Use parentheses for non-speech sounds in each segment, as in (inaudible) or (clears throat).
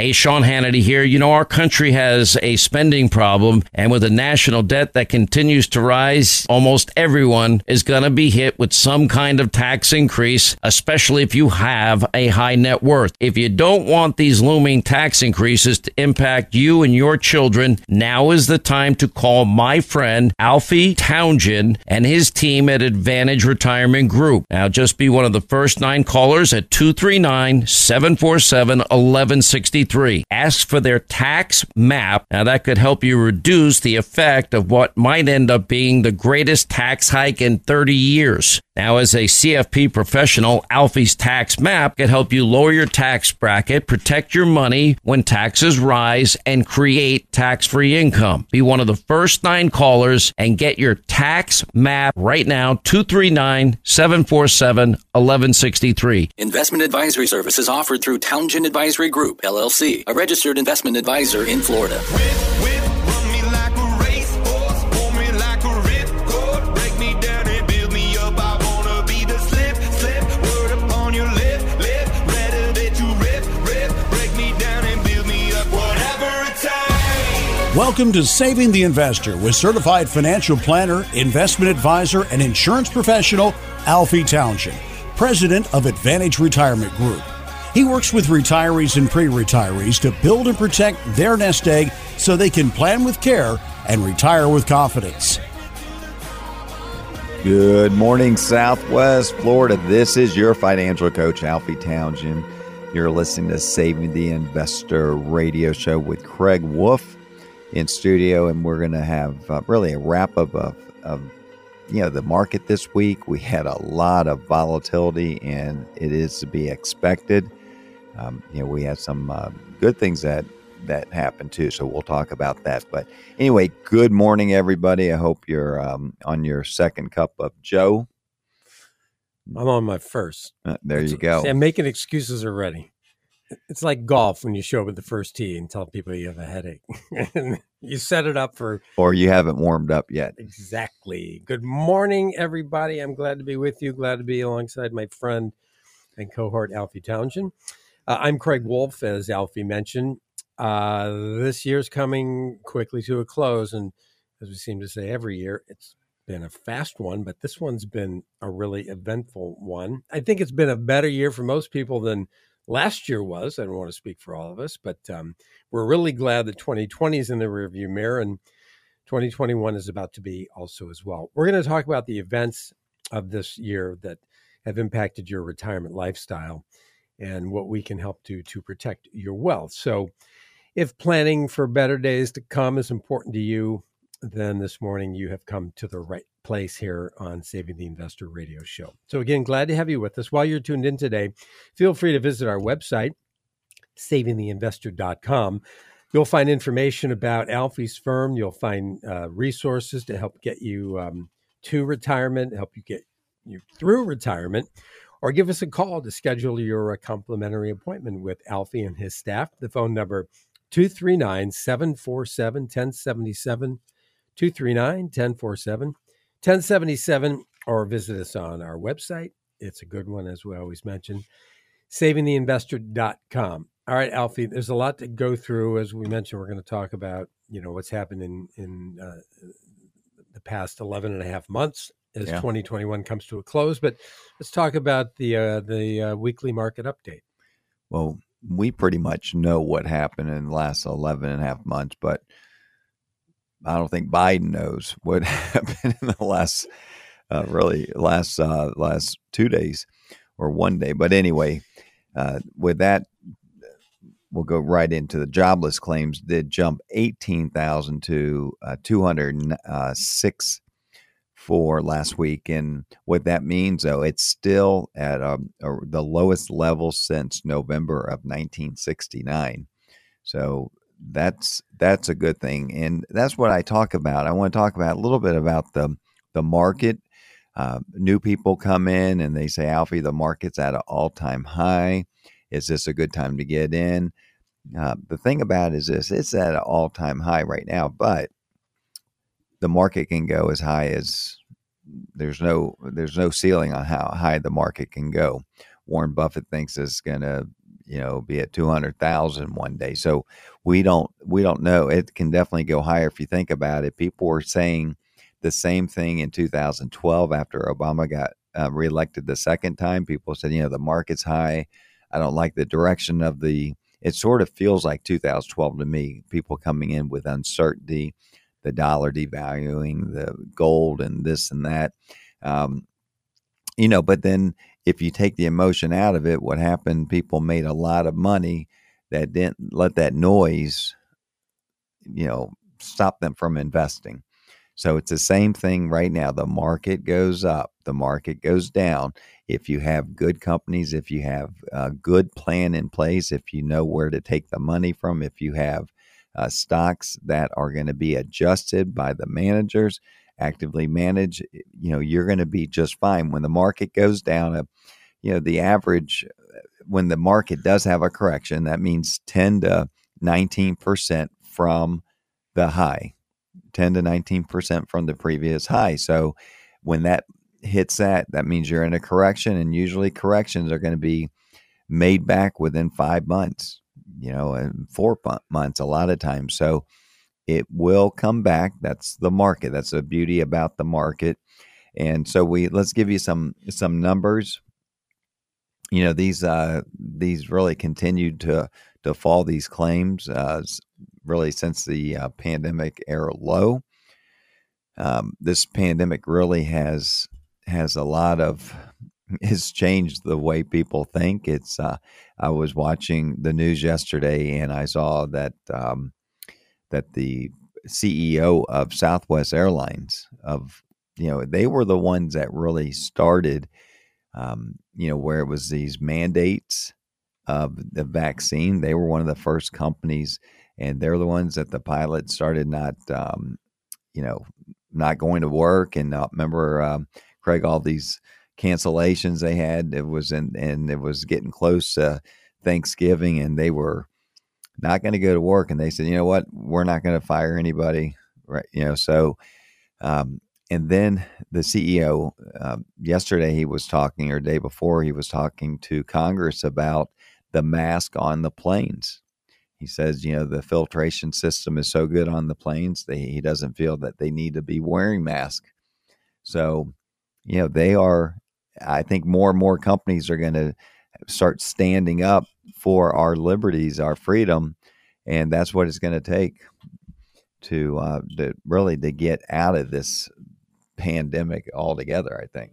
Hey, Sean Hannity here. You know, our country has a spending problem, and with a national debt that continues to rise, almost everyone is going to be hit with some kind of tax increase, especially if you have a high net worth. If you don't want these looming tax increases to impact you and your children, now is the time to call my friend Alfie Townsend and his team at Advantage Retirement Group. Now, just be one of the first nine callers at 239 747 1163. Ask for their tax map. Now, that could help you reduce the effect of what might end up being the greatest tax hike in 30 years. Now, as a CFP professional, Alfie's tax map can help you lower your tax bracket, protect your money when taxes rise, and create tax free income. Be one of the first nine callers and get your tax map right now 239 747 1163. Investment advisory services offered through Townsend Advisory Group, LLC, a registered investment advisor in Florida. Welcome to Saving the Investor with certified financial planner, investment advisor, and insurance professional Alfie Townsend, president of Advantage Retirement Group. He works with retirees and pre retirees to build and protect their nest egg so they can plan with care and retire with confidence. Good morning, Southwest Florida. This is your financial coach, Alfie Townsend. You're listening to Saving the Investor radio show with Craig Wolf in studio, and we're going to have uh, really a wrap up of, of you know the market this week. We had a lot of volatility, and it is to be expected. Um, you know, we had some uh, good things that that happened too, so we'll talk about that. But anyway, good morning, everybody. I hope you're um, on your second cup of Joe. I'm on my first. Uh, there you go. I'm making excuses already. It's like golf when you show up at the first tee and tell people you have a headache. (laughs) you set it up for. Or you haven't warmed up yet. Exactly. Good morning, everybody. I'm glad to be with you. Glad to be alongside my friend and cohort, Alfie Townsend. Uh, I'm Craig Wolf, as Alfie mentioned. Uh, this year's coming quickly to a close. And as we seem to say every year, it's been a fast one, but this one's been a really eventful one. I think it's been a better year for most people than last year was. I don't want to speak for all of us, but um, we're really glad that 2020 is in the rearview mirror and 2021 is about to be also as well. We're going to talk about the events of this year that have impacted your retirement lifestyle and what we can help do to protect your wealth. So, if planning for better days to come is important to you, then this morning you have come to the right place here on Saving the Investor radio show. So, again, glad to have you with us. While you're tuned in today, feel free to visit our website, savingtheinvestor.com. You'll find information about Alfie's firm. You'll find uh, resources to help get you um, to retirement, help you get you through retirement, or give us a call to schedule your uh, complimentary appointment with Alfie and his staff. The phone number 239 747 1077 239 1047 1077 or visit us on our website. It's a good one, as we always mention, savingtheinvestor.com. All right, Alfie, there's a lot to go through. As we mentioned, we're going to talk about, you know, what's happened in, in uh, the past 11 and a half months as yeah. 2021 comes to a close. But let's talk about the, uh, the uh, weekly market update. Well, we pretty much know what happened in the last 11 and a half months, but I don't think Biden knows what (laughs) happened in the last, uh, really last uh, last two days or one day. But anyway, uh, with that, we'll go right into the jobless claims. Did jump eighteen thousand to uh, two hundred uh, for last week, and what that means, though, it's still at um, a, the lowest level since November of nineteen sixty nine. So that's that's a good thing, and that's what I talk about. I want to talk about a little bit about the the market. Uh, new people come in and they say, "Alfie, the market's at an all time high. Is this a good time to get in?" Uh, the thing about it is this: it's at an all time high right now, but the market can go as high as there's no there's no ceiling on how high the market can go. Warren Buffett thinks it's going to you know, be at 200,000 one day. So we don't we don't know. It can definitely go higher if you think about it. People were saying the same thing in 2012 after Obama got uh, reelected the second time. People said, you know, the market's high. I don't like the direction of the. It sort of feels like 2012 to me. People coming in with uncertainty, the dollar devaluing, the gold, and this and that. Um, you know, but then if you take the emotion out of it, what happened? People made a lot of money that didn't let that noise, you know, stop them from investing. So it's the same thing right now. The market goes up, the market goes down. If you have good companies, if you have a good plan in place, if you know where to take the money from, if you have uh, stocks that are going to be adjusted by the managers, actively manage, you know, you're going to be just fine. When the market goes down, uh, you know, the average, when the market does have a correction, that means 10 to 19% from the high 10 to 19% from the previous high. So when that hits that, that means you're in a correction, and usually corrections are going to be made back within five months, you know, and four months a lot of times. So it will come back. That's the market. That's the beauty about the market. And so we let's give you some some numbers. You know these uh, these really continued to to fall. These claims uh, really since the uh, pandemic era low. Um, this pandemic really has has a lot of (laughs) has changed the way people think. It's uh, I was watching the news yesterday and I saw that um, that the CEO of Southwest Airlines of you know they were the ones that really started um, you know where it was these mandates of the vaccine. They were one of the first companies and they're the ones that the pilots started not, um, you know, not going to work. And uh, remember, um, Craig, all these cancellations they had. It was in, and it was getting close to Thanksgiving, and they were not going to go to work. And they said, you know what, we're not going to fire anybody, right? You know, so. Um, and then the CEO uh, um, yesterday he was talking, or day before he was talking to Congress about the mask on the planes he says, you know, the filtration system is so good on the planes that he doesn't feel that they need to be wearing masks. So, you know, they are, I think more and more companies are going to start standing up for our liberties, our freedom. And that's what it's going to take to, uh, to really to get out of this pandemic altogether, I think.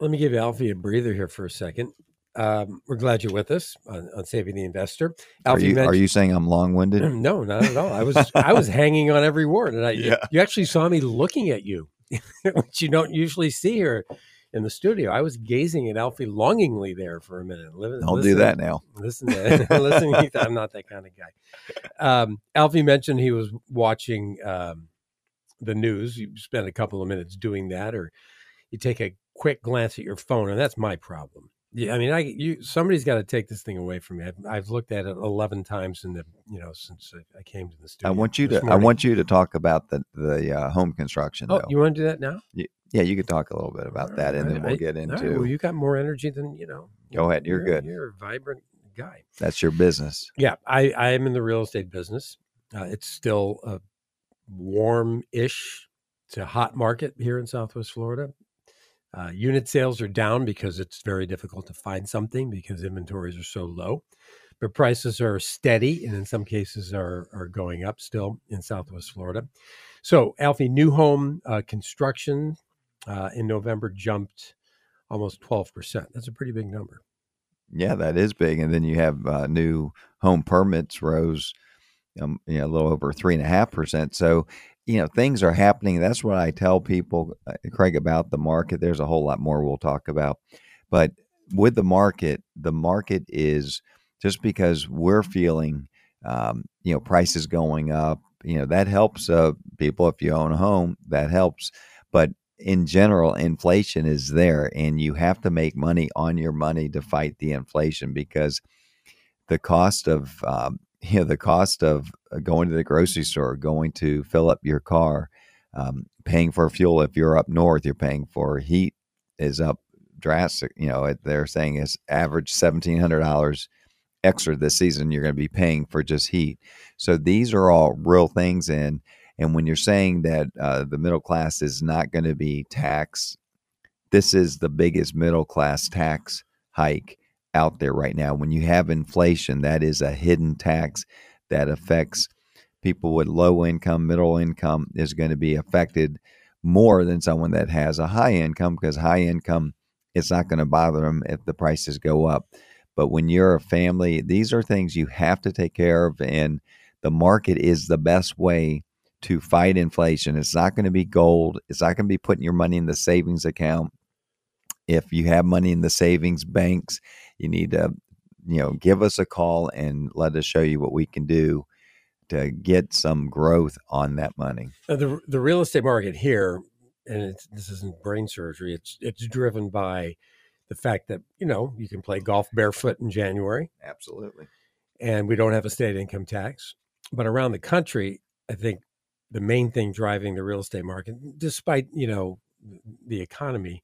Let me give Alfie a breather here for a second. Um, we're glad you're with us on, on Saving the Investor. Alfie are you, are you saying I'm long winded? (clears throat) No, not at all. I was I was (laughs) hanging on every word, and I yeah. you actually saw me looking at you, (laughs) which you don't usually see here in the studio. I was gazing at Alfie longingly there for a minute. Living, listen, do that now. Listen, to, (laughs) listen. I'm not that kind of guy. Um, Alfie mentioned he was watching um, the news. You spend a couple of minutes doing that, or you take a quick glance at your phone, and that's my problem. Yeah, I mean, I you somebody's got to take this thing away from me. I've, I've, looked at it eleven times in the you know since I came to the studio. I want you to morning. I want you to talk about the the uh, home construction. Oh, though. you want to do that now? yeah, you could talk a little bit about that, and then we'll get into. Right, well, you got more energy than you know. Go ahead, you're, you're, good. You're a vibrant guy. That's your business. Yeah, I I am in the real estate business. Uh, it's still a warm-ish to hot market here in Southwest Florida. Uh, unit sales are down because it's very difficult to find something because inventories are so low. But prices are steady and in some cases are, are going up still in Southwest Florida. So, Alfie, new home uh, construction uh, in November jumped almost 12%. That's a pretty big number. Yeah, that is big. And then you have uh, new home permits rose um, you know, a little over three and a half percent. So you know things are happening. That's what i tell people uh, craig about the market. There's a whole lot more we'll talk about. But with the market the market is just because we're feeling um, you know prices going up you know that helps uh, people. If you own a home that helps. But in general inflation is there and you have to make money on your money to fight the inflation because the cost of um, you know the cost of uh, going to the grocery store, going to fill up your car, um, paying for fuel. If you're up north, you're paying for heat is up drastic. You know, they're saying it's average seventeen hundred dollars extra this season you're going to be paying for just heat. So these are all real things. And and when you're saying that uh, the middle class is not going to be taxed, this is the biggest middle class tax hike out there right now. When you have inflation, that is a hidden tax that affects people with low income, middle income is going to be affected more than someone that has a high income because high income it's not going to bother them if the prices go up. But when you're a family, these are things you have to take care of and the market is the best way to fight inflation. It's not going to be gold. It's not going to be putting your money in the savings account. If you have money in the savings banks, you need to, you know, give us a call and let us show you what we can do to get some growth on that money. Uh, the the real estate market here, and this isn't brain surgery. It's it's driven by the fact that you know you can play golf barefoot in January. Absolutely. And we don't have a state income tax, but around the country, I think the main thing driving the real estate market, despite you know the economy,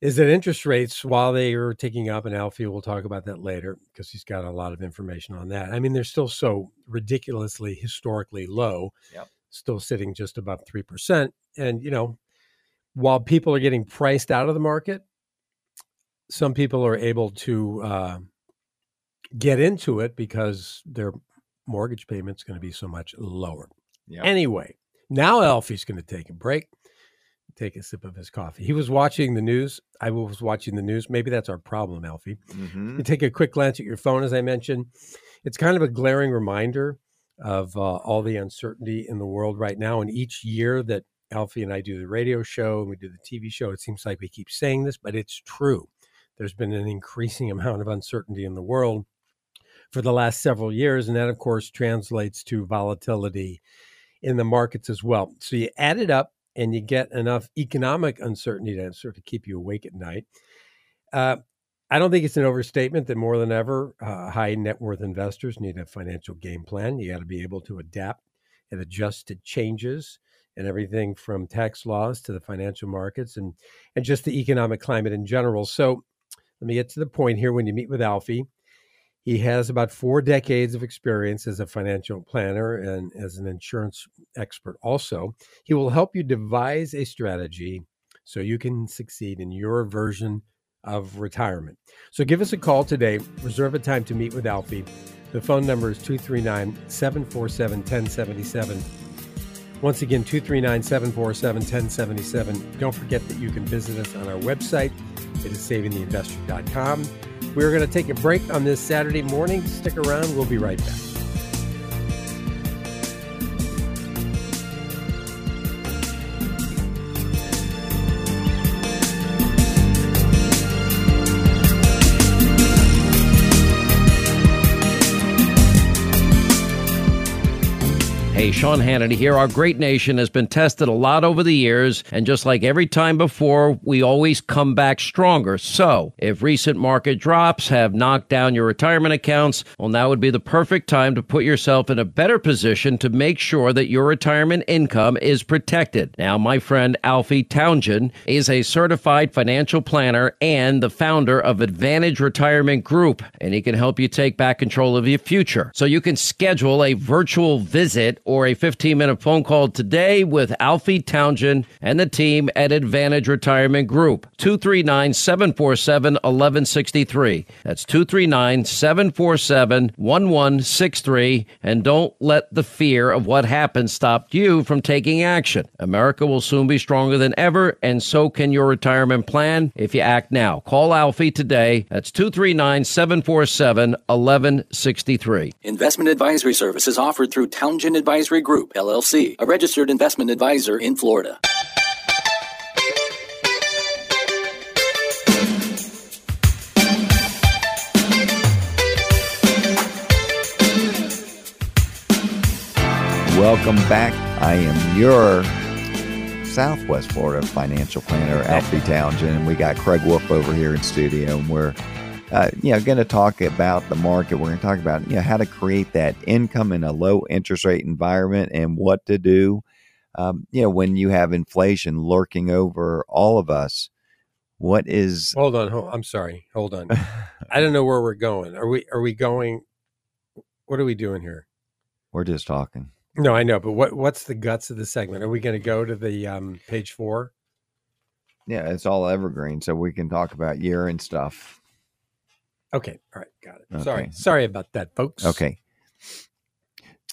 is that interest rates, while they are ticking up, and Alfie will talk about that later because he's got a lot of information on that. I mean, they're still so ridiculously historically low, yep. still sitting just above 3%. And, you know, while people are getting priced out of the market, some people are able to uh, get into it because their mortgage payment's going to be so much lower. Yep. Anyway, now Alfie's going to take a break take a sip of his coffee. He was watching the news. I was watching the news. Maybe that's our problem, Alfie. Mm-hmm. You take a quick glance at your phone, as I mentioned. It's kind of a glaring reminder of uh, all the uncertainty in the world right now. And each year that Alfie and I do the radio show and we do the TV show, it seems like we keep saying this, but it's true. There's been an increasing (laughs) amount of uncertainty in the world for the last several years. And that, of course, translates to volatility in the markets as well. So you add it up and you get enough economic uncertainty to sort of keep you awake at night. Uh, I don't think it's an overstatement that more than ever, uh, high net worth investors need a financial game plan. You got to be able to adapt and adjust to changes and everything from tax laws to the financial markets and and just the economic climate in general. So let me get to the point here. When you meet with Alfie, he has about four decades of experience as a financial planner and as an insurance expert, also. He will help you devise a strategy so you can succeed in your version of retirement. So give us a call today. Reserve a time to meet with Alfie. The phone number is 239 747 1077. Once again, 239 747 1077. Don't forget that you can visit us on our website. It is savingtheinvestor.com. We're going to take a break on this Saturday morning. Stick around, we'll be right back. Hey, Sean Hannity here. Our great nation has been tested a lot over the years, and just like every time before, we always come back stronger. So, if recent market drops have knocked down your retirement accounts, well, now would be the perfect time to put yourself in a better position to make sure that your retirement income is protected. Now, my friend Alfie Townsend is a certified financial planner and the founder of Advantage Retirement Group, and he can help you take back control of your future. So, you can schedule a virtual visit or a 15 minute phone call today with Alfie Townsend and the team at Advantage Retirement Group. 239 747 1163. That's 239 747 1163. And don't let the fear of what happened stop you from taking action. America will soon be stronger than ever, and so can your retirement plan if you act now. Call Alfie today. That's 239 747 1163. Investment advisory services offered through Townsend Advisory Group, LLC, a registered investment advisor in Florida. Welcome back. I am your Southwest Florida financial planner, Alfie Townsend, and we got Craig Wolf over here in studio, and we're uh, you know, going to talk about the market. We're going to talk about you know how to create that income in a low interest rate environment and what to do. Um, you know, when you have inflation lurking over all of us, what is Hold on, hold, I'm sorry. Hold on. (laughs) I don't know where we're going. Are we are we going what are we doing here? we're just talking. No, I know, but what what's the guts of the segment? Are we going to go to the um, page 4? Yeah, it's all evergreen, so we can talk about year and stuff. Okay. All right. Got it. Okay. Sorry. Sorry about that, folks. Okay.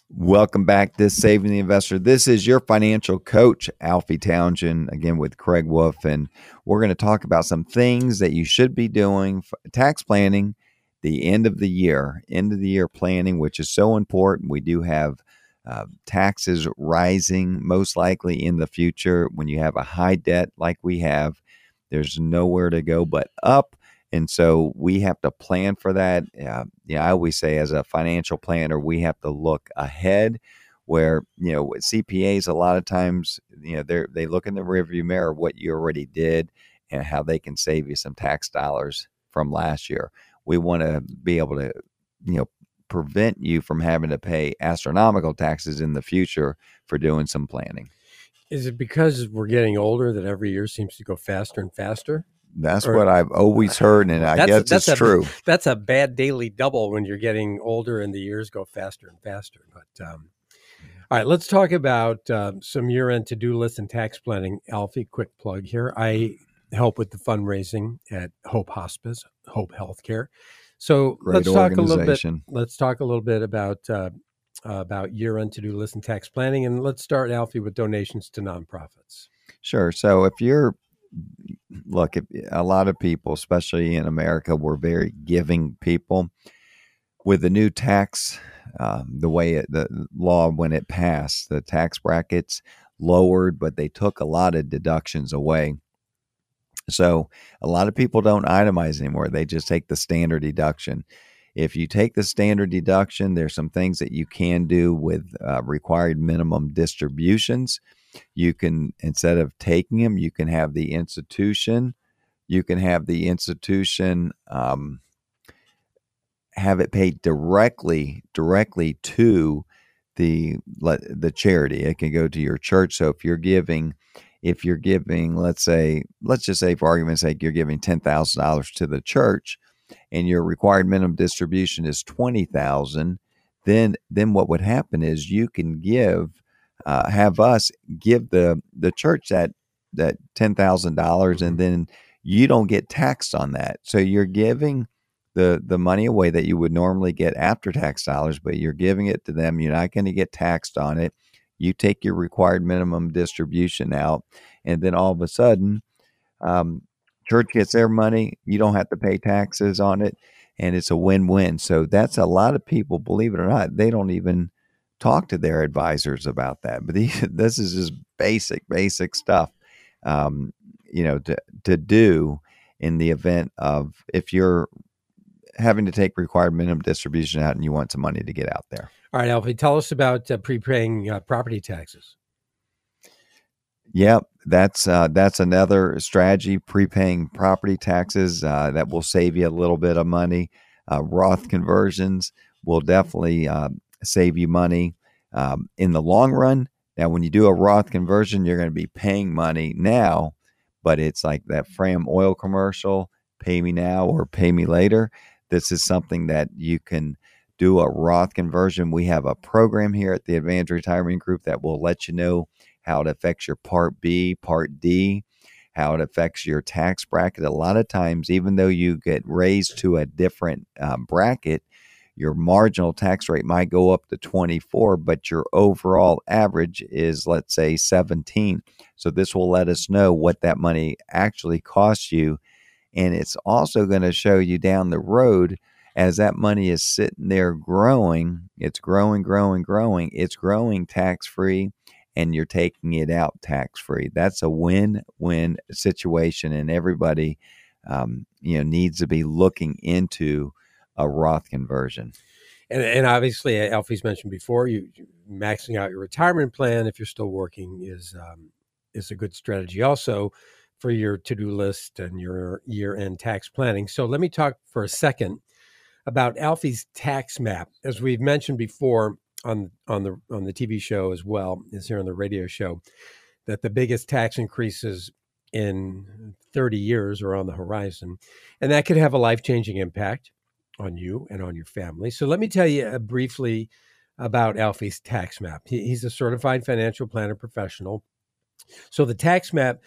Welcome back to Saving the Investor. This is your financial coach, Alfie Townsend, again with Craig Wolf. And we're going to talk about some things that you should be doing tax planning, the end of the year, end of the year planning, which is so important. We do have uh, taxes rising most likely in the future. When you have a high debt like we have, there's nowhere to go but up. And so we have to plan for that. Uh, yeah, I always say as a financial planner, we have to look ahead. Where you know CPAs, a lot of times you know they they look in the rearview mirror what you already did and how they can save you some tax dollars from last year. We want to be able to you know prevent you from having to pay astronomical taxes in the future for doing some planning. Is it because we're getting older that every year seems to go faster and faster? That's Or- what I've always heard, and I guess that's it's a- true. That's a bad daily double when you're getting older and the years go faster and faster. But um, all right, let's talk about um, some year-end to-do lists and tax planning. Alfie, quick plug here. I help with the fundraising at Hope Hospice, Hope Healthcare. So Great let's talk a little bit. Let's talk a little bit about uh, uh, about year-end to-do list and tax planning, and let's start, Alfie, with donations to nonprofits. Sure. So if you're look, a lot of people, especially in America, we're very giving people. With the new tax, um, the way it, the law when it passed, the tax brackets lowered, but they took a lot of deductions away. So a lot of people don't itemize anymore; they just take the standard deduction. If you take the standard deduction, there's some things that you can do with uh, required minimum distributions you can instead of taking them you can have the institution. You can have the institution um, have it paid directly directly to the the charity. It can go to your church. So if you're giving if you're giving let's say let's just say for argument's sake you're giving $10,000 to the church and your required minimum distribution is 20,000 then then what would happen is you can give uh, have us give the the church that that ten thousand dollars, and then you don't get taxed on that. So you're giving the the money away that you would normally get after tax dollars, but you're giving it to them. You're not going to get taxed on it. You take your required minimum distribution out, and then all of a sudden, um, church gets their money. You don't have to pay taxes on it, and it's a win-win. So that's a lot of people. Believe it or not, they don't even talk to their advisors about that. But these, (laughs) this is just basic, basic stuff, um, you know, to to do in the event of if you're having to take required minimum distribution out and you want some money to get out there. All right, Alfie, tell us about uh, prepaying uh, property taxes. Yep, that's uh, that's another strategy. Prepaying property taxes uh, that will save you a little bit of money. Uh, Roth conversions will definitely uh, save you money um, in the long run. Now, when you do a Roth conversion, you're going to be paying money now, but it's like that Fram oil commercial: "Pay me now or pay me later." This is something that you can do a Roth conversion. We have a program here at the Advanced Retirement Group that will let you know how it affects your Part B, Part D, how it affects your tax bracket. A lot of times, even though you get raised to a different um, bracket, your marginal tax rate might go up to 24, but your overall average is, let's say, 17. So, this will let us know what that money actually costs you. And it's also going to show you down the road as that money is sitting there growing, it's growing, growing, growing, it's growing tax free and you're taking it out tax free. That's a win win situation, and everybody, um, you know, needs to be looking into a Roth conversion. And, and obviously, Alfie's mentioned before, you maxing out your retirement plan if you're still working is um, is a good strategy. Also, for your to do list and your year end tax planning. So let me talk for a second about Alfie's tax map. As we've mentioned before on on the on the TV show as well as here on the radio show, that the biggest tax increases in 30 years are on the horizon. And that could have a life changing impact on you and on your family. So let me tell you uh, briefly about Alfie's tax map. He, he's a certified financial planner professional. So the tax map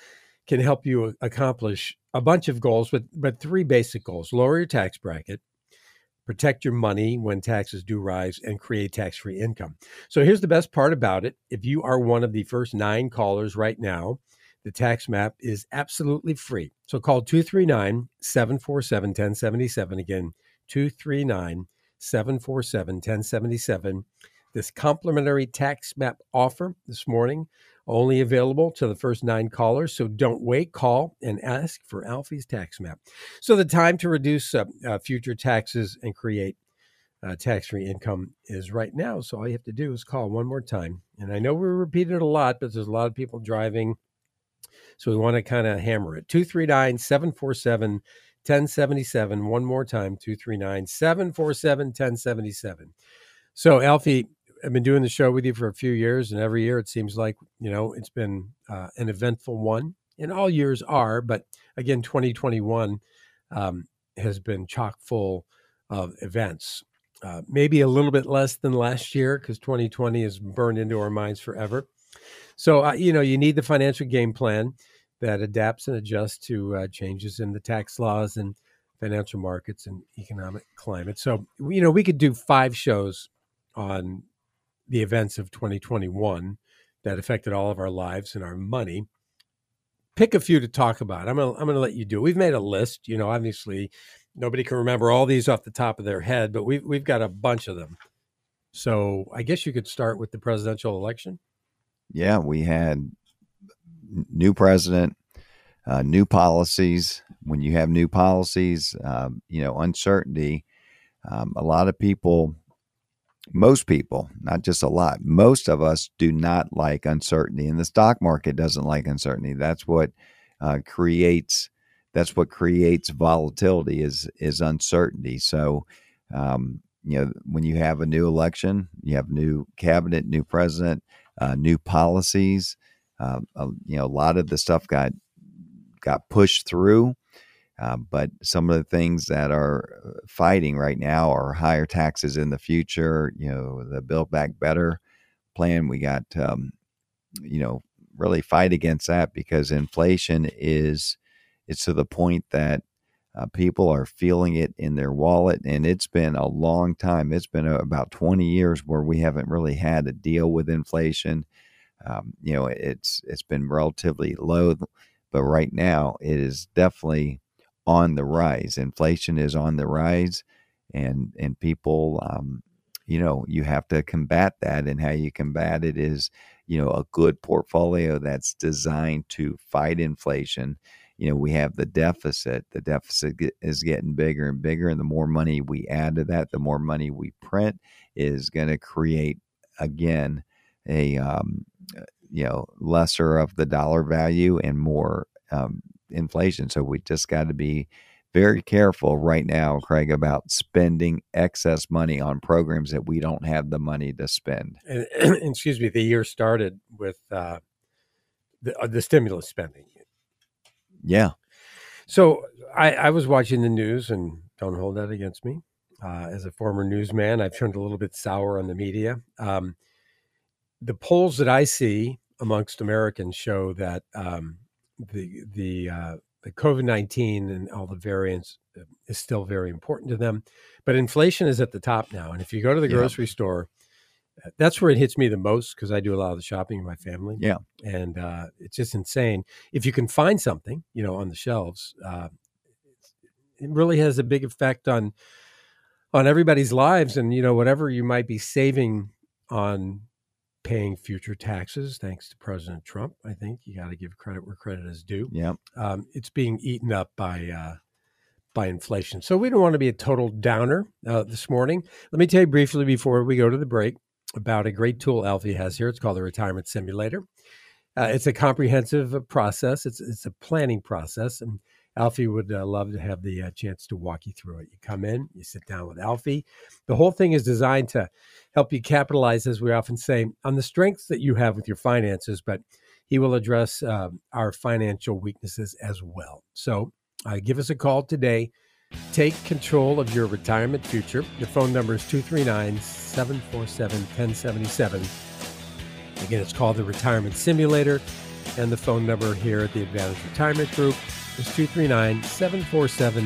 can help you accomplish a bunch of goals, but, but three basic goals lower your tax bracket, protect your money when taxes do rise, and create tax free income. So here's the best part about it. If you are one of the first nine callers right now, the tax map is absolutely free. So call 239 747 1077. Again, 239 747 1077. This complimentary tax map offer this morning only available to the first nine callers. So don't wait, call and ask for Alfie's tax map. So the time to reduce uh, uh, future taxes and create uh, tax free income is right now. So all you have to do is call one more time. And I know we're repeating it a lot, but there's a lot of people driving. So we want to kind of hammer it 239 747 1077. One more time 239 747 1077. So, Alfie, I've been doing the show with you for a few years, and every year it seems like you know it's been uh, an eventful one, and all years are. But again, 2021 um, has been chock full of events. Uh, maybe a little bit less than last year because 2020 is burned into our minds forever. So uh, you know you need the financial game plan that adapts and adjusts to uh, changes in the tax laws and financial markets and economic climate. So you know we could do five shows on the events of 2021 that affected all of our lives and our money. Pick a few to talk about. I'm gonna I'm gonna let you do. It. We've made a list. You know, obviously, nobody can remember all these off the top of their head, but we've we've got a bunch of them. So I guess you could start with the presidential election. Yeah, we had new president, uh, new policies. When you have new policies, um, you know uncertainty. Um, a lot of people most people, not just a lot, most of us do not like uncertainty, and the stock market doesn't like uncertainty. That's what uh, creates that's what creates volatility is is uncertainty. So, um, you know, when you have a new election, you have new cabinet, new president, uh, new policies. Uh, you know, a lot of the stuff got got pushed through. Uh, but some of the things that are uh, fighting right now are higher taxes in the future. You know, the Build Back Better plan. We got, um, you know, really fight against that because inflation is it's to the point that uh, people are feeling it in their wallet, and it's been a long time. It's been about twenty years where we haven't really had to deal with inflation. Um, you know, it's it's been relatively low, but right now it is definitely on the rise. Inflation is on the rise, and and people, um, you know, you have to combat that. And how you combat it is, you know, a good portfolio that's designed to fight inflation. You know, we have the deficit. The deficit is getting bigger and bigger, and the more money we add to that, the more money we print is going to create again a um, you know lesser of the dollar value and more um, inflation. So we just got to be very careful right now, Craig, about spending excess money on programs that we don't have the money to spend. (clears throat) And, excuse me, the year started with uh, the, uh, the stimulus spending. Yeah. So I, I, was watching the news, and don't hold that against me. Uh, as a former newsman, I've turned a little bit sour on the media. Um, the polls that I see amongst Americans show that um, the the uh, the COVID nineteen and all the variants uh, is still very important to them, but inflation is at the top now. And if you go to the grocery yeah. store, uh, that's where it hits me the most because I do a lot of the shopping in my family. Yeah, and uh, it's just insane. If you can find something, you know, on the shelves, uh, it really has a big effect on on everybody's lives. And you know, whatever you might be saving on paying future taxes thanks to President Trump. I think you got to give credit where credit is due. Yeah, um, it's being eaten up by uh, by inflation. So we don't want to be a total downer uh, this morning. Let me tell you briefly before we go to the break about a great tool Alfie has here. It's called the Retirement Simulator. Uh, it's a comprehensive uh, process. It's it's a planning process, and Alfie would uh, love to have the uh, chance to walk you through it. You come in, you sit down with Alfie. The whole thing is designed to help you capitalize, as we often say, on the strengths that you have with your finances. But he will address uh, our financial weaknesses as well. So uh, give us a call today. Take control of your retirement future. The phone number is 239 747 1077. Again, it's called the Retirement Simulator. And the phone number here at the Advantage Retirement Group is 239 747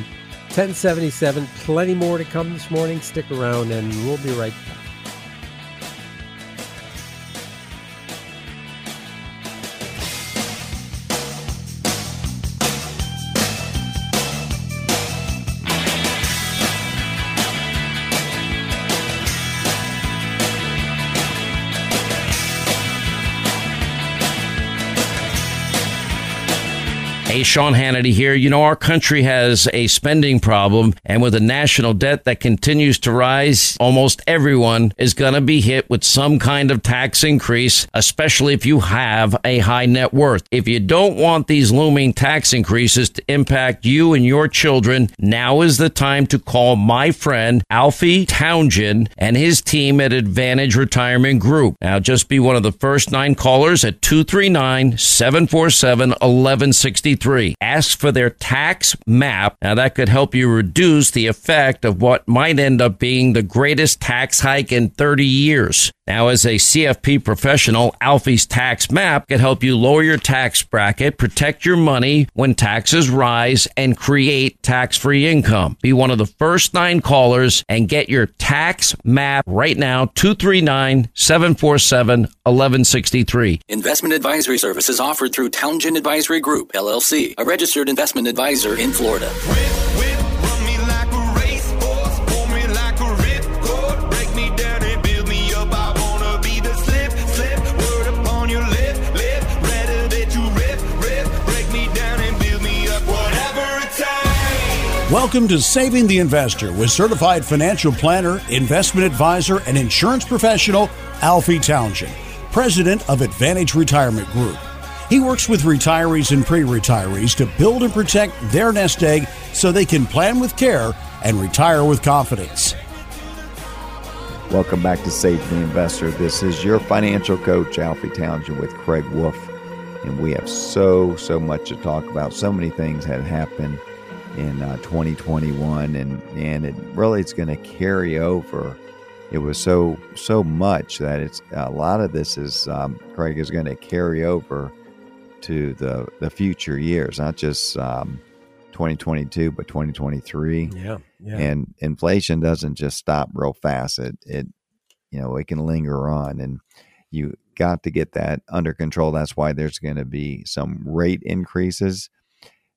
1077. Plenty more to come this morning. Stick around and we'll be right back. Sean Hannity here. You know, our country has a spending problem, and with a national debt that continues to rise, almost everyone is going to be hit with some kind of tax increase, especially if you have a high net worth. If you don't want these looming tax increases to impact you and your children, now is the time to call my friend Alfie Townsend and his team at Advantage Retirement Group. Now, just be one of the first nine callers at 239 747 1163. Ask for their tax map. Now, that could help you reduce the effect of what might end up being the greatest tax hike in 30 years. Now, as a CFP professional, Alfie's tax map can help you lower your tax bracket, protect your money when taxes rise, and create tax free income. Be one of the first nine callers and get your tax map right now 239 747 1163. Investment advisory services offered through Townsend Advisory Group, LLC, a registered investment advisor in Florida. Welcome to Saving the Investor with certified financial planner, investment advisor, and insurance professional Alfie Townsend, president of Advantage Retirement Group. He works with retirees and pre retirees to build and protect their nest egg so they can plan with care and retire with confidence. Welcome back to Save the Investor. This is your financial coach, Alfie Townsend, with Craig Wolf. And we have so, so much to talk about. So many things had happened in uh, 2021, and, and it really it's going to carry over. It was so so much that it's a lot of this is um, Craig is going to carry over to the the future years, not just um, 2022, but 2023. Yeah, yeah. And inflation doesn't just stop real fast. It it you know it can linger on, and you got to get that under control. That's why there's going to be some rate increases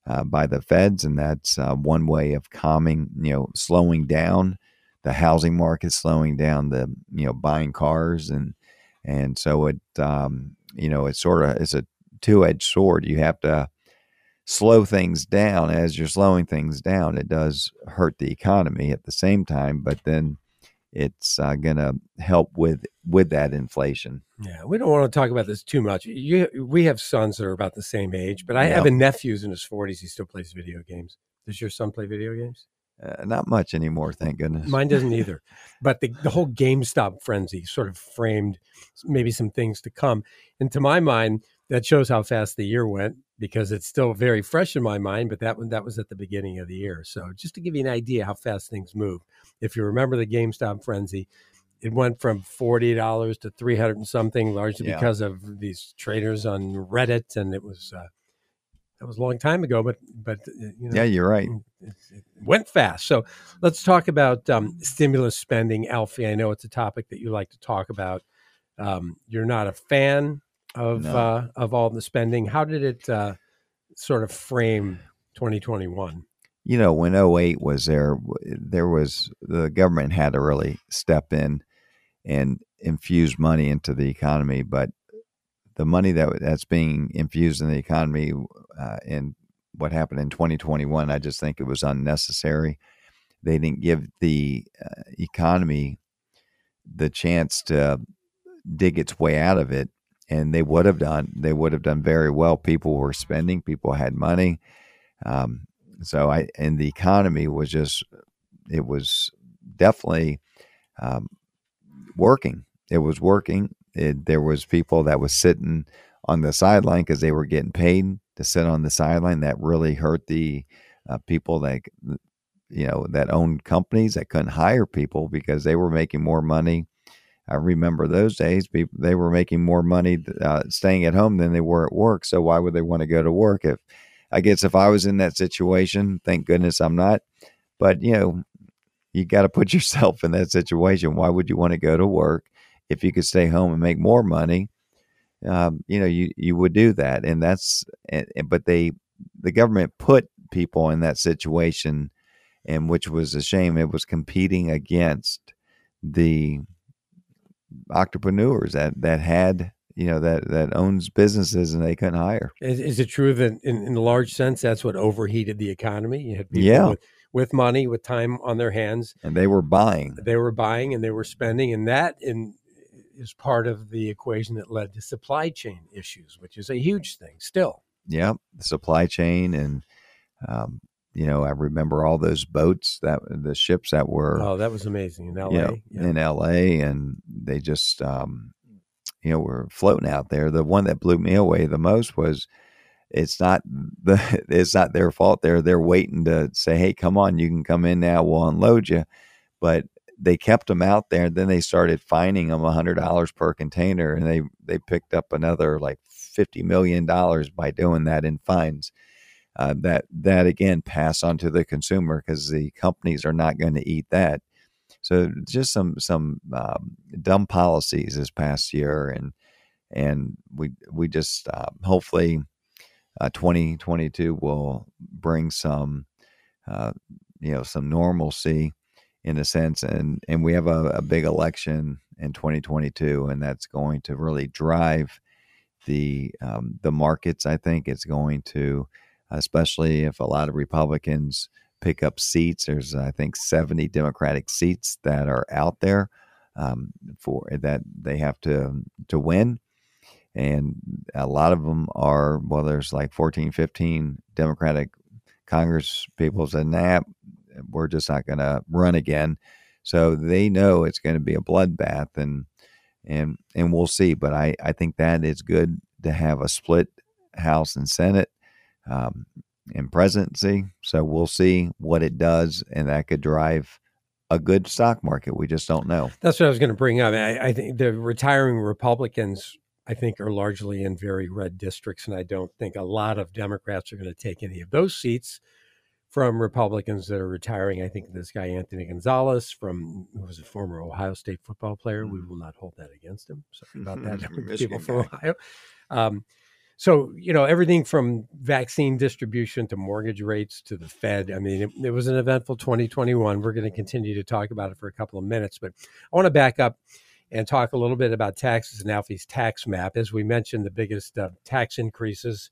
uh, by the feds, and that's uh, one way of calming, you know, slowing down the housing market, slowing down the you know buying cars, and and so it um, you know it's sort of it's a two edged sword. You have to slow things down as you're slowing things down. It does hurt the economy at the same time, but then it's uh, going to help with with that inflation. Yeah, we don't want to talk about this too much. You, we have sons that are about the same age, but I yeah. have a nephew who's in his forties. He still plays video games. Does your son play video games? Uh, not much anymore, thank goodness. Mine doesn't (laughs) either. but the, the whole GameStop frenzy sort of framed maybe some things to come. And to my mind, that shows how fast the year went because it's still very fresh in my mind. But that one that was at the beginning of the year. So just to give you an idea how fast things move, if you remember the GameStop frenzy, it went from forty dollars to three hundred and something, largely yeah. because of these traders on Reddit, and it was uh, that was a long time ago. But but uh, you know, yeah, you're right. It, it went fast. So let's talk about um, stimulus spending, Alfie. I know it's a topic that you like to talk about. Um, you're not a fan of no. uh, of all the spending. How did it uh, sort of frame 2021? You know, when 08 was there, there was the government had to really step in and infuse money into the economy. But the money that that's being infused in the economy uh, in what happened in 2021, I just think it was unnecessary. They didn't give the uh, economy the chance to dig its way out of it and they would have done they would have done very well. People were spending, people had money, um, so I and the economy was just it was definitely um, working. It was working. It, there was people that was sitting on the sideline because they were getting paid to sit on the sideline. That really hurt the uh, people that you know that owned companies that couldn't hire people because they were making more money. I remember those days; people they were making more money uh, staying at home than they were at work. So why would they want to go to work? If I guess if I was in that situation, thank goodness I'm not. But you know, you got to put (laughs) yourself in that situation. Why would you want to go to work if you could stay home and make more money? Um, you know, you you would do that, and that's. But they, the government put people in that situation, and which was a shame. It was competing against the entrepreneurs that that had you know that that owns businesses and they couldn't hire. Is, is it true that in, in a large sense that's what overheated the economy? You had people yeah. with, with money, with time on their hands, and they were buying. They were buying and they were spending, and that in is part of the equation that led to supply chain issues, which is a huge thing still. Yeah, the supply chain and um, you know, I remember all those boats that the ships that were. Oh, that was amazing in L.A. You know, yeah. In L.A. and they just, um, you know, were floating out there. The one that blew me away the most was, it's not (laughs) the, it's not their fault. They're they're waiting to say, hey, come on, you can come in now. We'll unload you. But they kept them out there. And then they started fining them a hundred dollars per container, and they they picked up another like fifty million dollars by doing that in fines uh, that that again pass on to the consumer because the companies are not going to eat that. So just some some um, dumb policies this past year, and and we we just uh, hopefully uh, 2022 will bring some uh, you know some normalcy in a sense, and and we have a, a big election in 2022, and that's going to really drive the um, the markets. I think it's going to especially if a lot of Republicans pick up seats. There's, I think, 70 Democratic seats that are out there um, for that they have to to win, and a lot of them are. Well, there's like 14, 15 Democratic Congress people said, "Nah, we're just not going to run again." So they know it's going to be a bloodbath, and and and we'll see. But I I think that is good to have a split House and Senate um, in presidency. So we'll see what it does, and that could drive a good stock market. We just don't know. That's what I was going to bring up. I, I think the retiring Republicans, I think, are largely in very red districts, and I don't think a lot of Democrats are going to take any of those seats from Republicans that are retiring. I think this guy Anthony Gonzalez, from who was a former Ohio State football player, we mm-hmm. will not hold that against him. Sorry about that, (laughs) (laughs) people from Ohio. Um, so you know everything from vaccine distribution to mortgage rates to the fed i mean it, it was an eventful 2021 we're going to continue to talk about it for a couple of minutes but i want to back up and talk a little bit about taxes and alfie's tax map as we mentioned the biggest uh, tax increases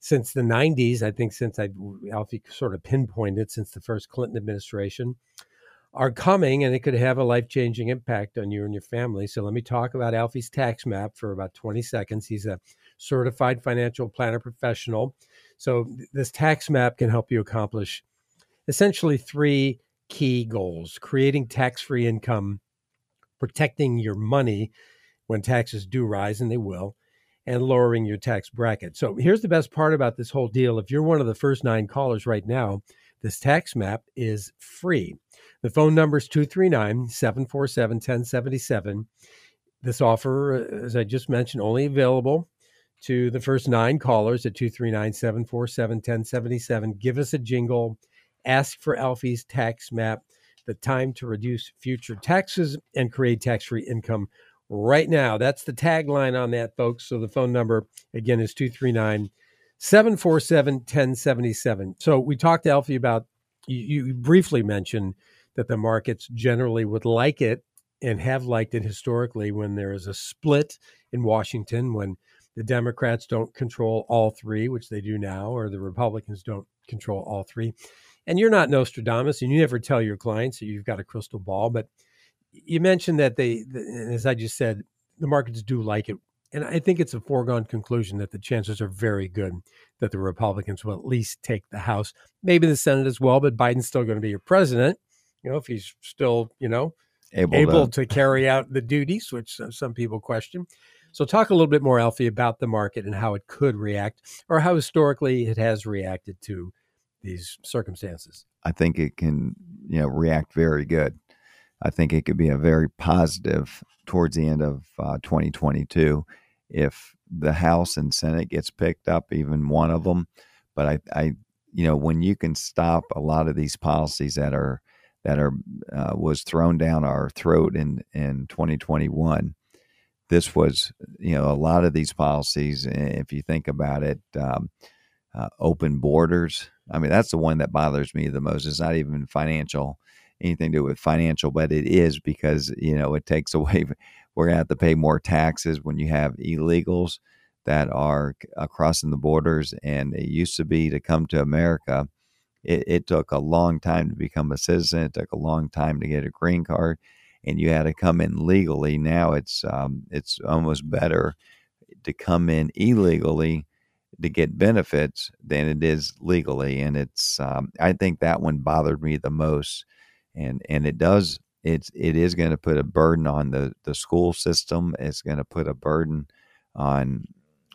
since the 90s i think since i alfie sort of pinpointed since the first clinton administration are coming and it could have a life changing impact on you and your family. So let me talk about Alfie's tax map for about 20 seconds. He's a certified financial planner professional. So this tax map can help you accomplish essentially three key goals creating tax free income, protecting your money when taxes do rise, and they will, and lowering your tax bracket. So here's the best part about this whole deal. If you're one of the first nine callers right now, this tax map is free. The phone number is 239 747 1077. This offer, uh, as I just mentioned, only available to the first nine callers at 239 747 1077. Give us a jingle. Ask for Alfie's tax map, the time to reduce future taxes and create tax free income right now. That's the tagline on that, folks. So the phone number, again, is 239 747 1077. So we talked to Alfie about, you, you briefly mentioned that the markets generally would like it and have liked it historically when there is a split in Washington, when the Democrats don't control all three, which they do now, or the Republicans don't control all three. And you're not Nostradamus, and you never tell your clients that you've got a crystal ball. But you mentioned that they, as I just said, the markets do like it. And I think it's a foregone conclusion that the chances are very good that the Republicans will at least take the House, maybe the Senate as well. But Biden's still going to be your president. You know, if he's still, you know, able, able to, to carry out the duties, which uh, some people question. So, talk a little bit more, Alfie, about the market and how it could react, or how historically it has reacted to these circumstances. I think it can, you know, react very good. I think it could be a very positive towards the end of uh, 2022 if the House and Senate gets picked up, even one of them. But I, I, you know, when you can stop a lot of these policies that are that are uh, was thrown down our throat in in 2021. This was, you know, a lot of these policies. If you think about it, um, uh, open borders. I mean, that's the one that bothers me the most. It's not even financial, anything to do with financial, but it is because you know it takes (laughs) away. We're gonna have to pay more taxes when you have illegals that are crossing the borders, and it used to be to come to America it, it took a long time to become a citizen. It took a long time to get a green card, and you had to come in legally. Now it's um, it's almost better to come in illegally to get benefits than it is legally, and it's um, I think that one bothered me the most, and and it does it's it is going to put a burden on the the school system. It's going to put a burden on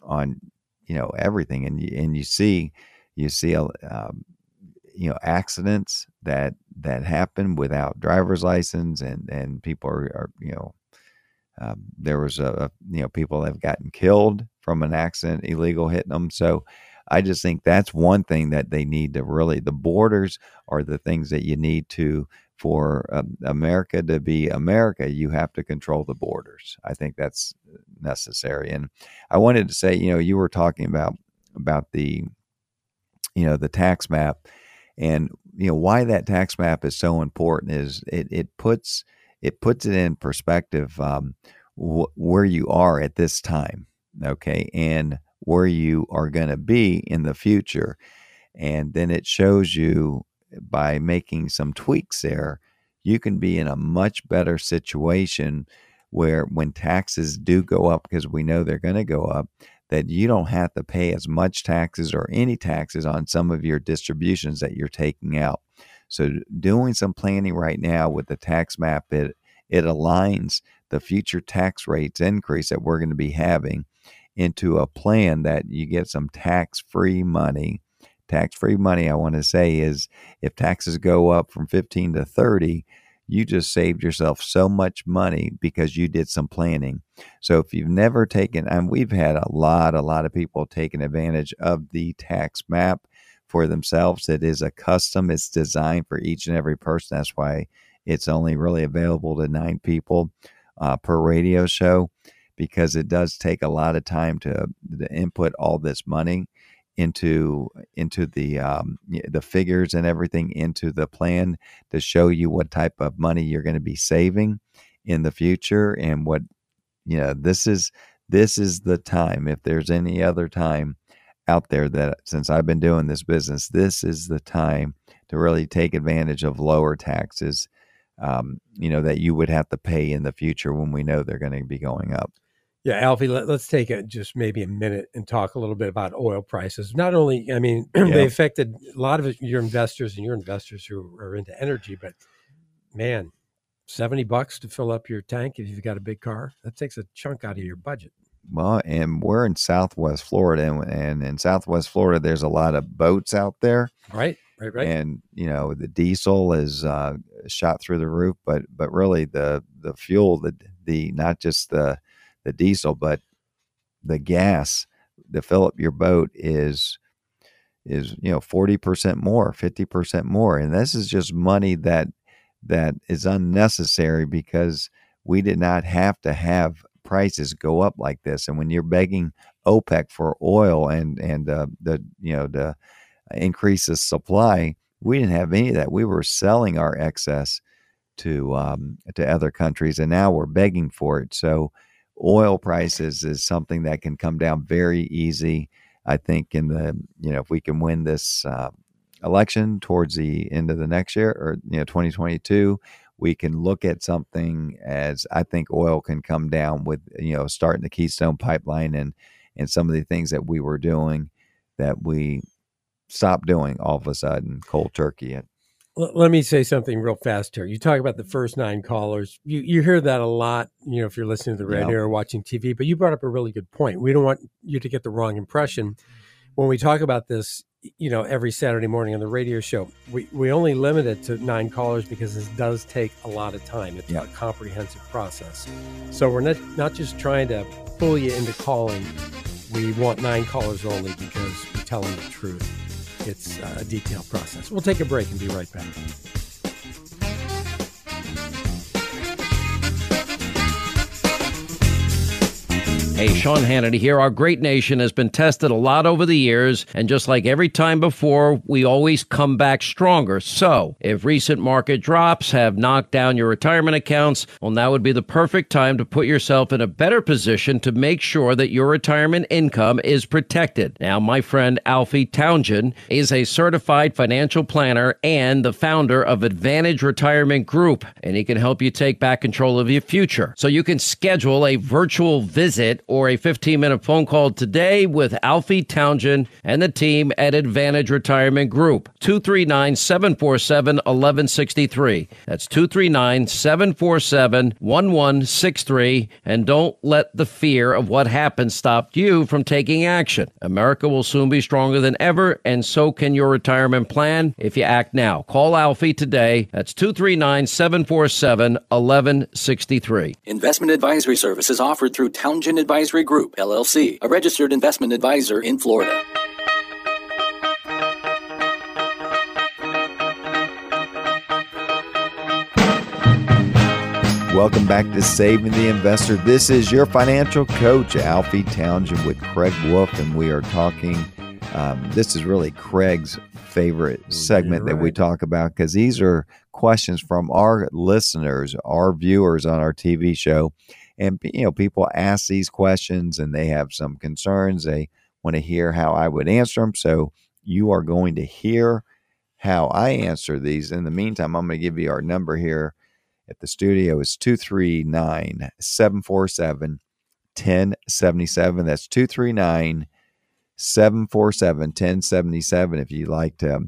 on you know everything, and you, and you see you see um, you know accidents that that happen without driver's license and and people are, are you know um, there was a, a, you know people have gotten killed from an accident illegal hitting them so i just think that's one thing that they need to really the borders are the things that you need to for um, america to be america you have to control the borders. I think that's necessary. And i wanted to say you know you were talking about about the you know the tax map and you know why that tax map is so important is it it puts it puts it in perspective um, wh- where you are at this time, okay, and where you are going to be in the future, and then it shows you by making some tweaks there, you can be in a much better situation where when taxes do go up because we know they're going to go up that you don't have to pay as much taxes or any taxes on some of your distributions that you're taking out. So doing some planning right now with the tax map, it it aligns the future tax rates increase that we're going to be having into a plan that you get some tax-free money. Tax-free money, I want to say, is if taxes go up from 15 to 30, you just saved yourself so much money because you did some planning. So if you've never taken, and we've had a lot, a lot of people taking advantage of the tax map for themselves. It is a custom, it's designed for each and every person. That's why it's only really available to nine people uh, per radio show because it does take a lot of time to, to input all this money into into the um, the figures and everything into the plan to show you what type of money you're going to be saving in the future and what you know this is this is the time if there's any other time out there that since I've been doing this business this is the time to really take advantage of lower taxes um, you know that you would have to pay in the future when we know they're going to be going up yeah, Alfie, let, us take a, just maybe a minute and talk a little bit about oil prices. Not only, I mean, (clears throat) yeah. they affected a lot of your investors and your investors who are into energy, but man, 70 bucks to fill up your tank if you've got a big car, that takes a chunk out of your budget. Well, and we're in Southwest Florida, and, and in Southwest Florida, there's a lot of boats out there. Right, right, right. And you know, the diesel is uh, shot through the roof, but but really the the fuel, the the not just the the diesel, but the gas to fill up your boat is is you know 40% more 50% more and this is just money that that is unnecessary because we did not have to have prices go up like this and when you're begging OPEC for oil and and uh, the you know the increase the supply we didn't have any of that. We were selling our excess to um, to other countries and now we're begging for it. So oil prices is something that can come down very easy. I think in the you know if we can win this uh, election towards the end of the next year or you know 2022, we can look at something as I think oil can come down with you know starting the Keystone pipeline and and some of the things that we were doing that we stopped doing all of a sudden cold turkey. Let me say something real fast here. You talk about the mm-hmm. first nine callers. You you hear that a lot, you know, if you're listening to the radio or watching TV. But you brought up a really good point. We don't want you to get the wrong impression when we talk about this. You know, every Saturday morning on the radio show, we, we only limit it to nine callers because this does take a lot of time. It's a comprehensive process. So we're not not just trying to pull you into calling. We want nine callers only because we tell them the truth it's uh, a detailed process. We'll take a break and be right back. Hey, Sean Hannity here. Our great nation has been tested a lot over the years, and just like every time before, we always come back stronger. So, if recent market drops have knocked down your retirement accounts, well, now would be the perfect time to put yourself in a better position to make sure that your retirement income is protected. Now, my friend Alfie Townsend is a certified financial planner and the founder of Advantage Retirement Group, and he can help you take back control of your future. So, you can schedule a virtual visit or a 15 minute phone call today with Alfie Townsend and the team at Advantage Retirement Group. 239 747 1163. That's 239 747 1163. And don't let the fear of what happened stop you from taking action. America will soon be stronger than ever, and so can your retirement plan if you act now. Call Alfie today. That's 239 747 1163. Investment advisory services offered through Townsend Advisory Group, LLC, a registered investment advisor in Florida. Welcome back to Saving the Investor. This is your financial coach, Alfie Townsend, with Craig Wolf, and we are talking. Um, this is really Craig's favorite segment that we talk about because these are questions from our listeners, our viewers on our TV show. And, you know, people ask these questions and they have some concerns. They want to hear how I would answer them. So you are going to hear how I answer these. In the meantime, I'm going to give you our number here at the studio is 239 747 1077. That's 239 747 1077. If you'd like to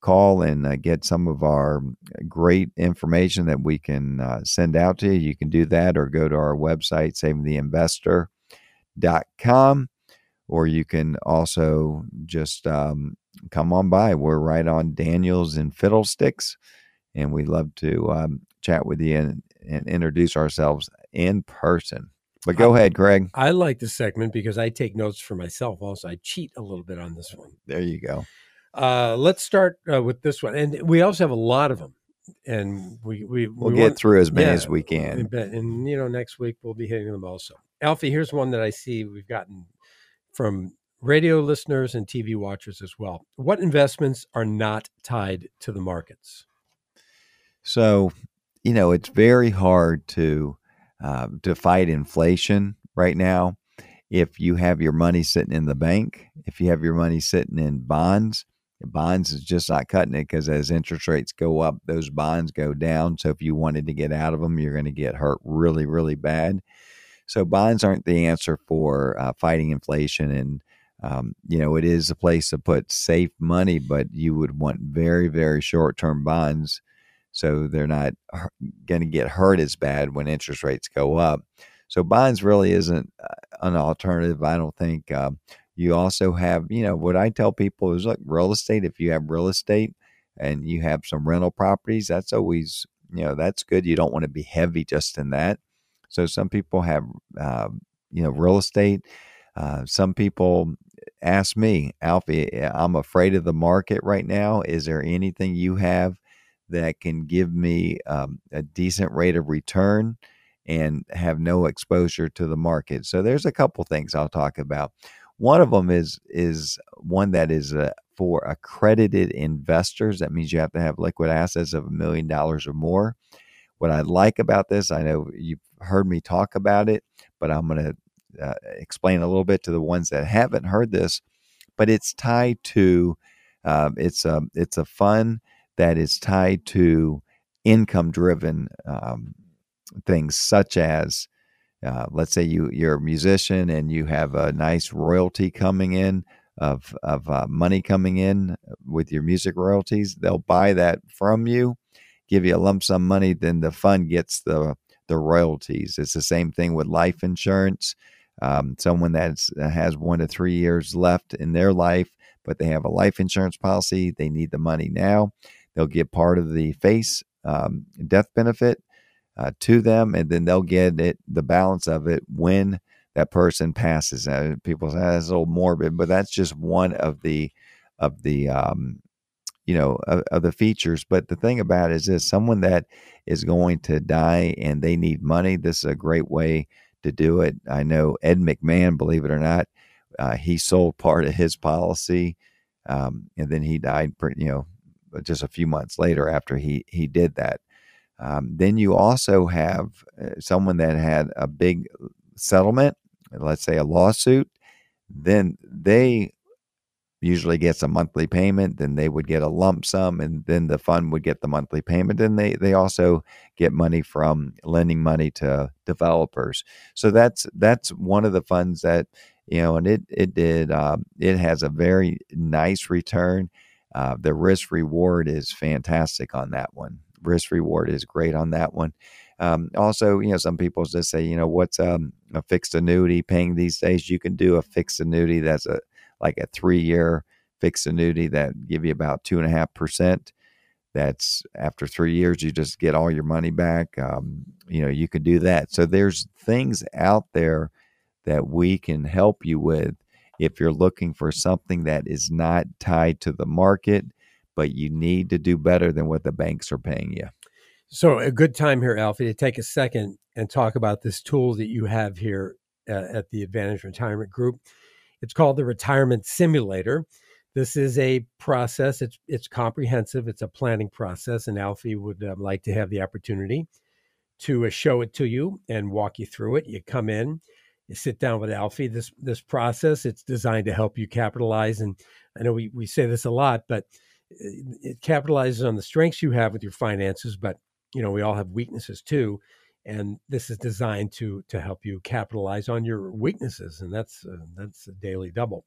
call and uh, get some of our great information that we can uh, send out to you, you can do that or go to our website, savingtheinvestor.com, or you can also just um, come on by. We're right on Daniels and Fiddlesticks, and we love to um, chat with you and, and introduce ourselves in person. But go I, ahead, Greg. I like this segment because I take notes for myself. Also, I cheat a little bit on this one. There you go. Uh, let's start uh, with this one, and we also have a lot of them, and we we we'll we get want, through as many yeah, as we can. And, you know, next week we'll be hitting them also. Alfie, here's one that I see we've gotten from radio listeners and TV watchers as well. What investments are not tied to the markets? So you know, it's very hard to uh, to fight inflation right now. If you have your money sitting in the bank, if you have your money sitting in bonds, bonds is just not cutting it because as interest rates go up, those bonds go down. So if you wanted to get out of them, you're going to get hurt really, really bad. So bonds aren't the answer for uh, fighting inflation, and um, you know it is a place to put safe money, but you would want very, very short-term bonds so they're not going to get hurt as bad when interest rates go up. So bonds really isn't uh, an alternative. I don't think. Uh, you also have, you know, what I tell people is like real estate. If you have real estate and you have some rental properties, that's always, you know, that's good. You don't want to be heavy just in that. So some people have, uh, you know, real estate. Uh, some people ask me, Alfie, I'm afraid of the market right now. Is there anything you have that can give me um, a decent rate of return and have no exposure to the market. So there's a couple things I'll talk about. One of them is is one that is uh, for accredited investors. That means you have to have liquid assets of a million dollars or more. What I like about this, I know you've heard me talk about it, but I'm going to uh, explain a little bit to the ones that haven't heard this. But it's tied to um, it's a it's a fund that is tied to income driven um, things such as uh, let's say you you're a musician and you have a nice royalty coming in of of uh, money coming in with your music royalties. They'll buy that from you, give you a lump sum money, then the fund gets the the royalties. It's the same thing with life insurance. Um, someone that has one to three years left in their life, but they have a life insurance policy, they need the money now. They'll get part of the face um, death benefit uh, to them, and then they'll get it the balance of it when that person passes. Uh, people say that's a little morbid, but that's just one of the of the um, you know of, of, the features. But the thing about it is this: someone that is going to die and they need money. This is a great way to do it. I know Ed McMahon, believe it or not, uh, he sold part of his policy, um, and then he died. You know, just a few months later after he he did that. Um, then you also have uh, someone that had a big settlement, let's say a lawsuit. Then they usually gets a monthly payment. Then they would get a lump sum, and then the fund would get the monthly payment. And they they also get money from lending money to developers. So that's that's one of the funds that you know, and it it did uh, it has a very nice return. Uh, the risk reward is fantastic on that one. Risk reward is great on that one. Um, also, you know, some people just say, you know, what's um, a fixed annuity paying these days? You can do a fixed annuity that's a like a three year fixed annuity that give you about two and a half percent. That's after three years, you just get all your money back. Um, you know, you can do that. So there's things out there that we can help you with if you're looking for something that is not tied to the market, but you need to do better than what the banks are paying you. So, a good time here, Alfie, to take a second and talk about this tool that you have here uh, at the Advantage Retirement Group. It's called the Retirement Simulator. This is a process. It's it's comprehensive. It's a planning process, and Alfie would uh, like to have the opportunity to uh, show it to you and walk you through it. You come in, you sit down with Alfie. This this process it's designed to help you capitalize. And I know we we say this a lot, but it, it capitalizes on the strengths you have with your finances. But you know we all have weaknesses too, and this is designed to to help you capitalize on your weaknesses, and that's uh, that's a daily double.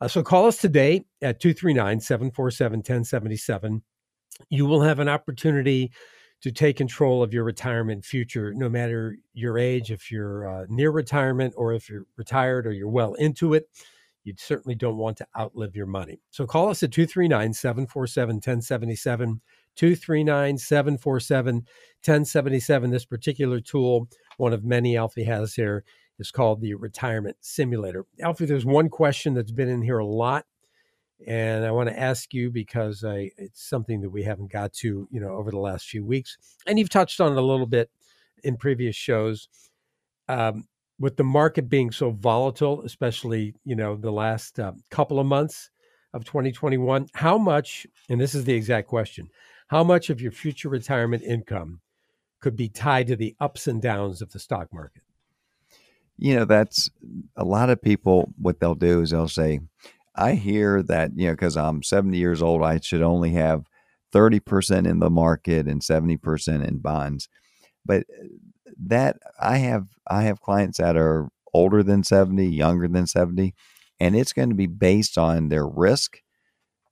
Uh, so call us today at 239 747 1077. You will have an opportunity to take control of your retirement future, no matter your age, if you're uh, near retirement or if you're retired or you're well into it. You certainly don't want to outlive your money. So call us at 239 747 1077. 239 747 1077. This particular tool, one of many Alfie has here, is called the Retirement Simulator. Alfie, there's one question that's been in here a lot and I want to ask you because I, it's something that we haven't got to, you know, over the last few weeks, and you've touched on it a little bit in previous shows. Um, with the market being so volatile, especially you know the last uh, couple of months of 2021, how much? And this is the exact question: How much of your future retirement income could be tied to the ups and downs of the stock market? You know, that's a lot of people. What they'll do is they'll say, I hear that, you know, because I'm 70 years old, I should only have 30% in the market and 70% in bonds. But uh, that I have I have clients that are older than 70, younger than 70, and it's going to be based on their risk.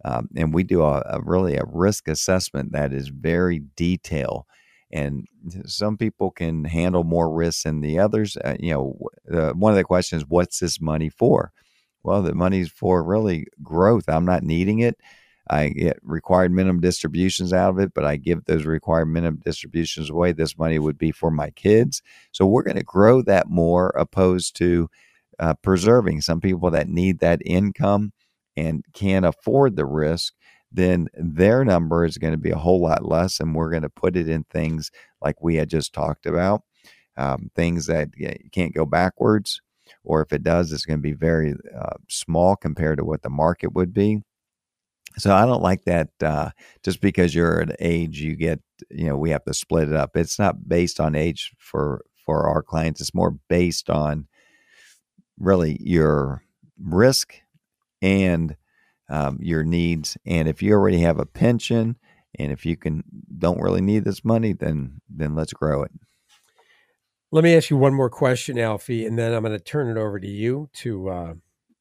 Um, and we do a, a, really a risk assessment that is very detailed. And some people can handle more risks than the others. Uh, you know, uh, one of the questions, what's this money for? Well, the money's for really growth. I'm not needing it. I get required minimum distributions out of it, but I give those required minimum distributions away. This money would be for my kids. So we're going to grow that more opposed to uh, preserving. Some people that need that income and can't afford the risk, then their number is going to be a whole lot less. And we're going to put it in things like we had just talked about, um, things that you can't go backwards or if it does, it's going to be very uh, small compared to what the market would be. So I don't like that. Uh, just because you're at age, you get you know we have to split it up. It's not based on age for for our clients. It's more based on really your risk and um, your needs. And if you already have a pension, and if you can don't really need this money, then then let's grow it. Let me ask you one more question, Alfie, and then I'm going to turn it over to you to uh,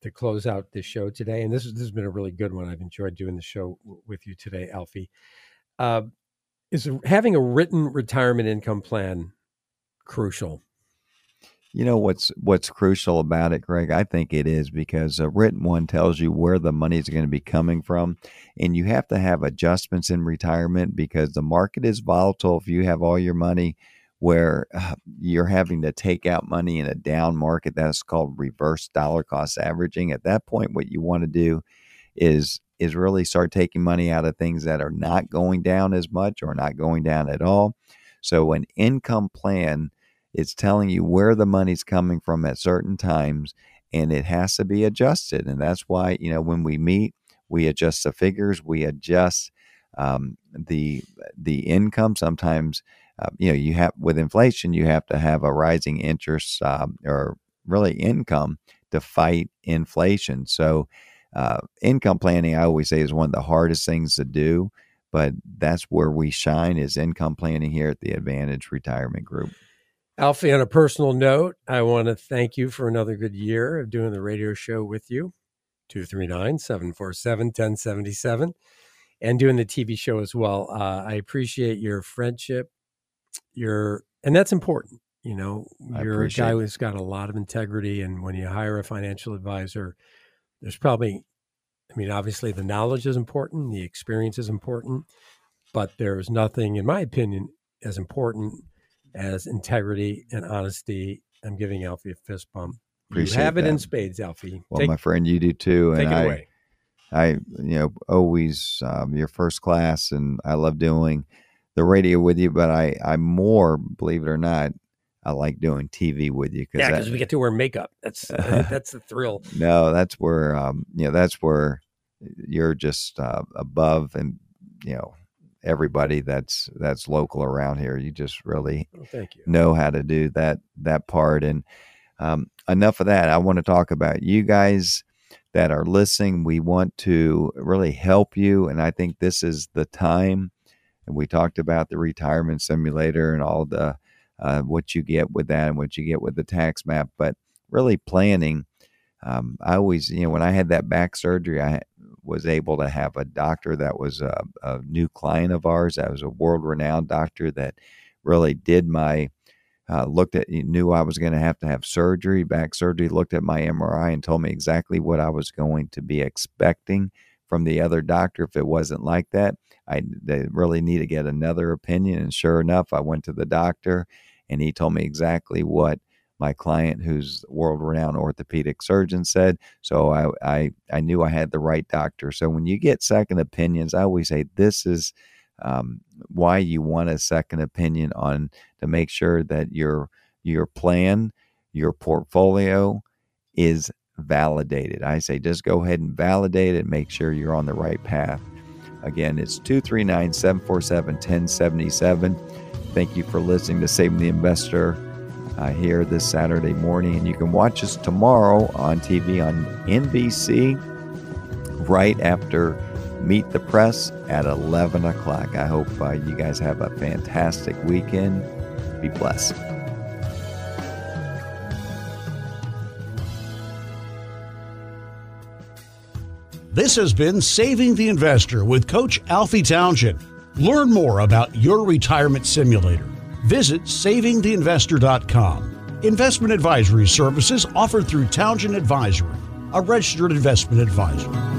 to close out this show today, and this, is, this has been a really good one. I've enjoyed doing the show with you today, Alfie. Uh, is having a written retirement income plan crucial? You know what's what's crucial about it, Greg? I think it is because a written one tells you where the money is going to be coming from, and you have to have adjustments in retirement because the market is volatile. If you have all your money where uh, you're having to take out money in a down market, that's called reverse dollar cost averaging. At that point, what you want to do is is really start taking money out of things that are not going down as much or not going down at all. So an income plan it's telling you where the money's coming from at certain times, and it has to be adjusted. And that's why, you know, when we meet, we adjust the figures, we adjust um, the the income. Sometimes, uh, you know, you have with inflation, you have to have a rising interest um, or really income to fight inflation. So, uh, income planning, I always say, is one of the hardest things to do, but that's where we shine is income planning here at the Advantage Retirement Group. Alfie, on a personal note, I want to thank you for another good year of doing the radio show with you. 239 747 1077 and doing the TV show as well. Uh, I appreciate your friendship, your, and that's important. You know, you're a guy who's got a lot of integrity. And when you hire a financial advisor, there's probably, I mean, obviously the knowledge is important, the experience is important, but there's nothing, in my opinion, as important as integrity and honesty. I'm giving Alfie a fist bump. Appreciate you have it in spades, Alfie. Well, take, my friend, you do too. Take and it I, away. I, you know, always um, your first class, and I love doing the radio with you. But I, I more, believe it or not, I like doing TV with you. Cause yeah, because we get to wear makeup. That's (laughs) that's the thrill. No, that's where um, you know that's where you're just uh, above and you know everybody that's that's local around here. You just really oh, thank you. know how to do that that part. And um, enough of that. I want to talk about you guys that are listening. We want to really help you, and I think this is the time. And we talked about the retirement simulator and all the uh, what you get with that and what you get with the tax map, but really planning. Um, I always, you know, when I had that back surgery, I was able to have a doctor that was a, a new client of ours. That was a world renowned doctor that really did my uh, looked at knew I was going to have to have surgery, back surgery. Looked at my MRI and told me exactly what I was going to be expecting from the other doctor. If it wasn't like that, I they really need to get another opinion. And sure enough, I went to the doctor, and he told me exactly what my client, who's world renowned orthopedic surgeon, said. So I, I, I knew I had the right doctor. So when you get second opinions, I always say this is um, why you want a second opinion on to make sure that your your plan, your portfolio is validated. I say just go ahead and validate it, make sure you're on the right path. Again, it's 239 747 1077. Thank you for listening to Saving the Investor uh, here this Saturday morning. And you can watch us tomorrow on TV on NBC right after Meet the Press at 11 o'clock. I hope uh, you guys have a fantastic weekend. Be blessed. This has been Saving the Investor with Coach Alfie Townsend. Learn more about your retirement simulator Visit savingtheinvestor.com. Investment advisory services offered through Townsend Advisory, a registered investment advisor.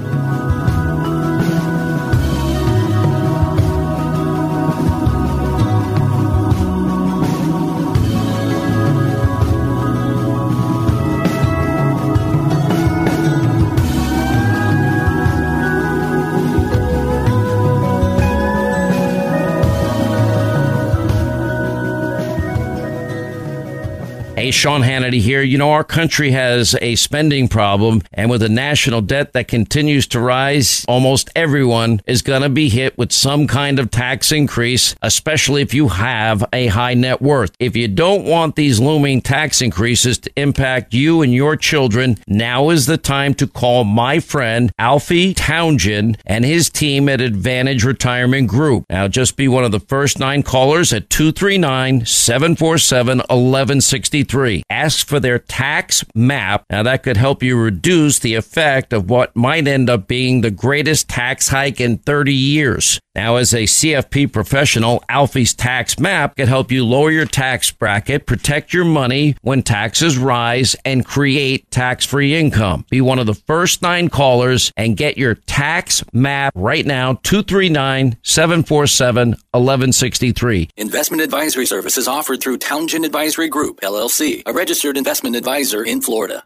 Sean Hannity here. You know, our country has a spending problem, and with a national debt that continues to rise, almost everyone is going to be hit with some kind of tax increase, especially if you have a high net worth. If you don't want these looming tax increases to impact you and your children, now is the time to call my friend Alfie Townsend and his team at Advantage Retirement Group. Now, just be one of the first nine callers at 239 747 1163. Free. Ask for their tax map. Now, that could help you reduce the effect of what might end up being the greatest tax hike in 30 years. Now, as a CFP professional, Alfie's tax map can help you lower your tax bracket, protect your money when taxes rise, and create tax free income. Be one of the first nine callers and get your tax map right now 239 747 1163. Investment advisory services offered through Townsend Advisory Group, LLC, a registered investment advisor in Florida.